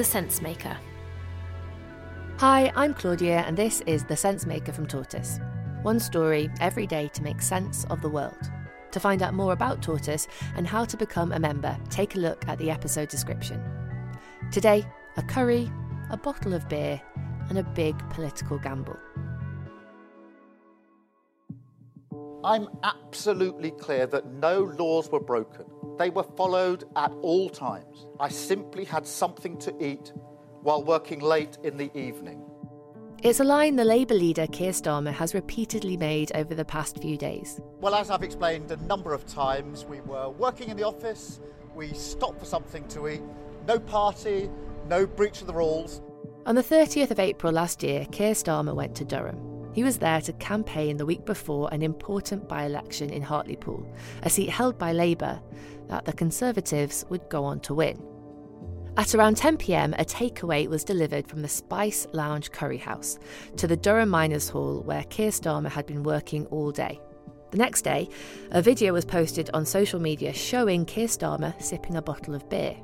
The Sensemaker. Hi, I'm Claudia, and this is The Sensemaker from Tortoise. One story every day to make sense of the world. To find out more about Tortoise and how to become a member, take a look at the episode description. Today, a curry, a bottle of beer, and a big political gamble. I'm absolutely clear that no laws were broken. They were followed at all times. I simply had something to eat while working late in the evening. It's a line the Labour leader Keir Starmer has repeatedly made over the past few days. Well, as I've explained a number of times, we were working in the office, we stopped for something to eat, no party, no breach of the rules. On the 30th of April last year, Keir Starmer went to Durham. He was there to campaign the week before an important by election in Hartlepool, a seat held by Labour that the Conservatives would go on to win. At around 10 pm, a takeaway was delivered from the Spice Lounge Curry House to the Durham Miners Hall where Keir Starmer had been working all day. The next day, a video was posted on social media showing Keir Starmer sipping a bottle of beer.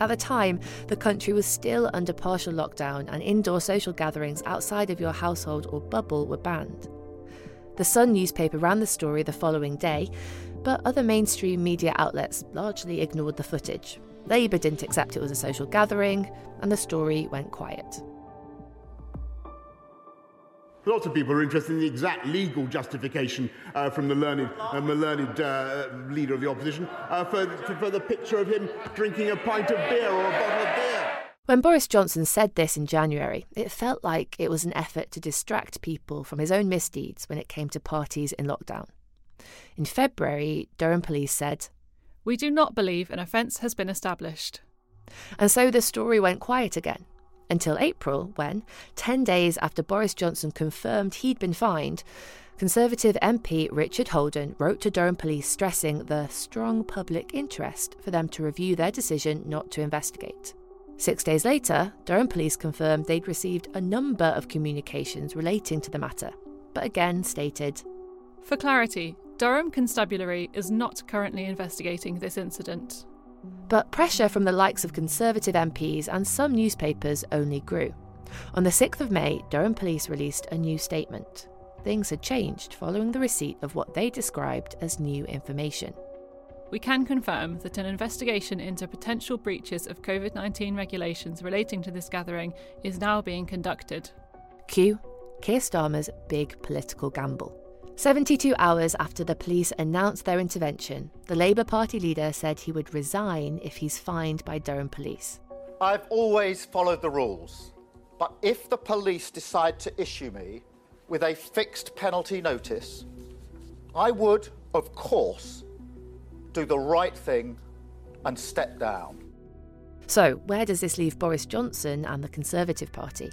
At the time, the country was still under partial lockdown and indoor social gatherings outside of your household or bubble were banned. The Sun newspaper ran the story the following day, but other mainstream media outlets largely ignored the footage. Labour didn't accept it was a social gathering, and the story went quiet. Lots of people are interested in the exact legal justification uh, from the learned, uh, the learned uh, leader of the opposition uh, for, for the picture of him drinking a pint of beer or a bottle of beer. When Boris Johnson said this in January, it felt like it was an effort to distract people from his own misdeeds when it came to parties in lockdown. In February, Durham police said, We do not believe an offence has been established. And so the story went quiet again until April, when, 10 days after Boris Johnson confirmed he'd been fined, Conservative MP Richard Holden wrote to Durham Police stressing the strong public interest for them to review their decision not to investigate. Six days later, Durham Police confirmed they'd received a number of communications relating to the matter, but again stated For clarity, Durham Constabulary is not currently investigating this incident. But pressure from the likes of Conservative MPs and some newspapers only grew. On the 6th of May, Durham Police released a new statement. Things had changed following the receipt of what they described as new information. We can confirm that an investigation into potential breaches of COVID 19 regulations relating to this gathering is now being conducted. Q. Keir Starmer's big political gamble. 72 hours after the police announced their intervention, the Labour Party leader said he would resign if he's fined by Durham police. I've always followed the rules, but if the police decide to issue me with a fixed penalty notice, I would, of course, do the right thing and step down. So, where does this leave Boris Johnson and the Conservative Party?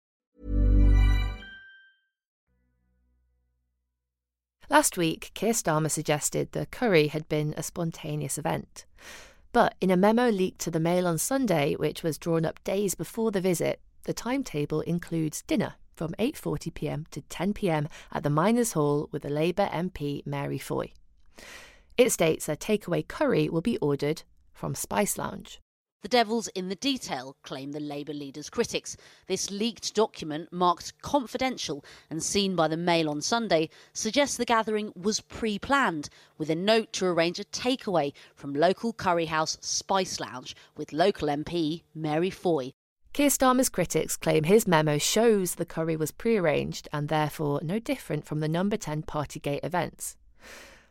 Last week, Keir Starmer suggested the curry had been a spontaneous event. But in a memo leaked to the Mail on Sunday, which was drawn up days before the visit, the timetable includes dinner from 8:40 p.m. to 10 p.m. at the Miners Hall with the Labour MP Mary Foy. It states a takeaway curry will be ordered from Spice Lounge. The devil's in the detail, claim the Labour leader's critics. This leaked document, marked confidential and seen by the Mail on Sunday, suggests the gathering was pre planned, with a note to arrange a takeaway from local curry house Spice Lounge with local MP Mary Foy. Keir Starmer's critics claim his memo shows the curry was pre-arranged and therefore no different from the Number 10 Partygate events.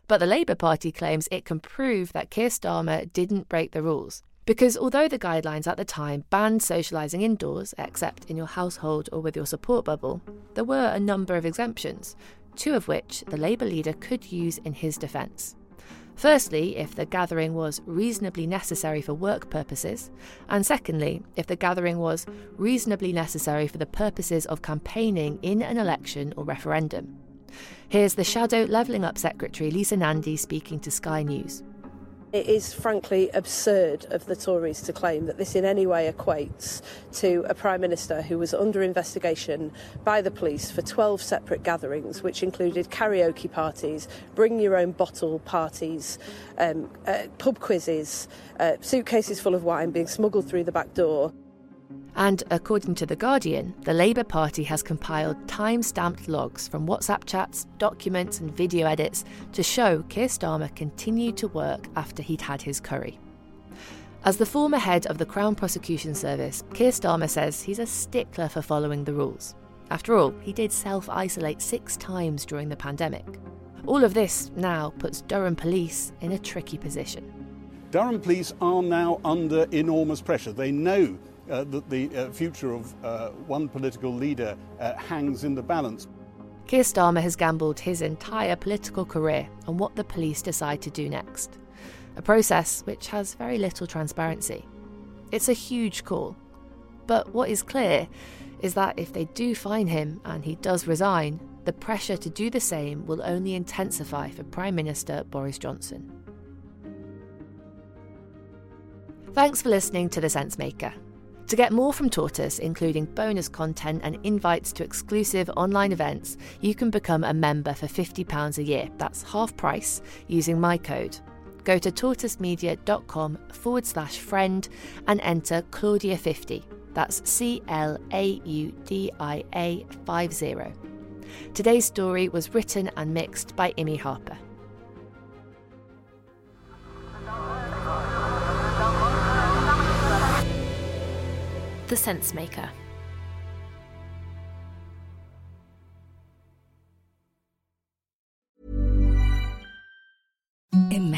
But the Labour Party claims it can prove that Keir Starmer didn't break the rules. Because although the guidelines at the time banned socialising indoors, except in your household or with your support bubble, there were a number of exemptions, two of which the Labour leader could use in his defence. Firstly, if the gathering was reasonably necessary for work purposes, and secondly, if the gathering was reasonably necessary for the purposes of campaigning in an election or referendum. Here's the Shadow Levelling Up Secretary Lisa Nandy speaking to Sky News. It is frankly absurd of the Tories to claim that this in any way equates to a Prime Minister who was under investigation by the police for 12 separate gatherings, which included karaoke parties, bring your own bottle parties, um, uh, pub quizzes, uh, suitcases full of wine being smuggled through the back door. And according to The Guardian, the Labour Party has compiled time stamped logs from WhatsApp chats, documents, and video edits to show Keir Starmer continued to work after he'd had his curry. As the former head of the Crown Prosecution Service, Keir Starmer says he's a stickler for following the rules. After all, he did self isolate six times during the pandemic. All of this now puts Durham police in a tricky position. Durham police are now under enormous pressure. They know uh, that the uh, future of uh, one political leader uh, hangs in the balance. Keir Starmer has gambled his entire political career on what the police decide to do next, a process which has very little transparency. It's a huge call, but what is clear is that if they do fine him and he does resign, the pressure to do the same will only intensify for Prime Minister Boris Johnson. Thanks for listening to The Sensemaker. To get more from Tortoise, including bonus content and invites to exclusive online events, you can become a member for £50 a year. That's half price using my code. Go to tortoisemedia.com forward slash friend and enter Claudia50. That's C L A U D I A 50. Today's story was written and mixed by Imi Harper. The Sensemaker.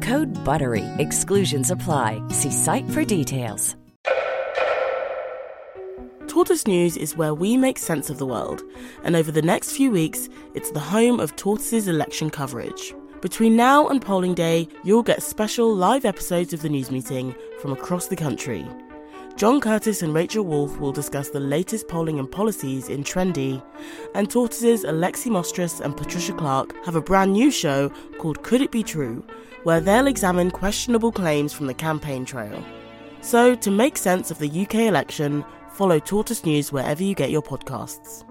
Code BUTTERY. Exclusions apply. See site for details. Tortoise News is where we make sense of the world, and over the next few weeks, it's the home of Tortoise's election coverage. Between now and polling day, you'll get special live episodes of the news meeting from across the country. John Curtice and Rachel Wolf will discuss the latest polling and policies in Trendy, and Tortoise's Alexi Mostrous and Patricia Clark have a brand new show called Could It Be True, where they'll examine questionable claims from the campaign trail. So, to make sense of the UK election, Follow Tortoise News wherever you get your podcasts.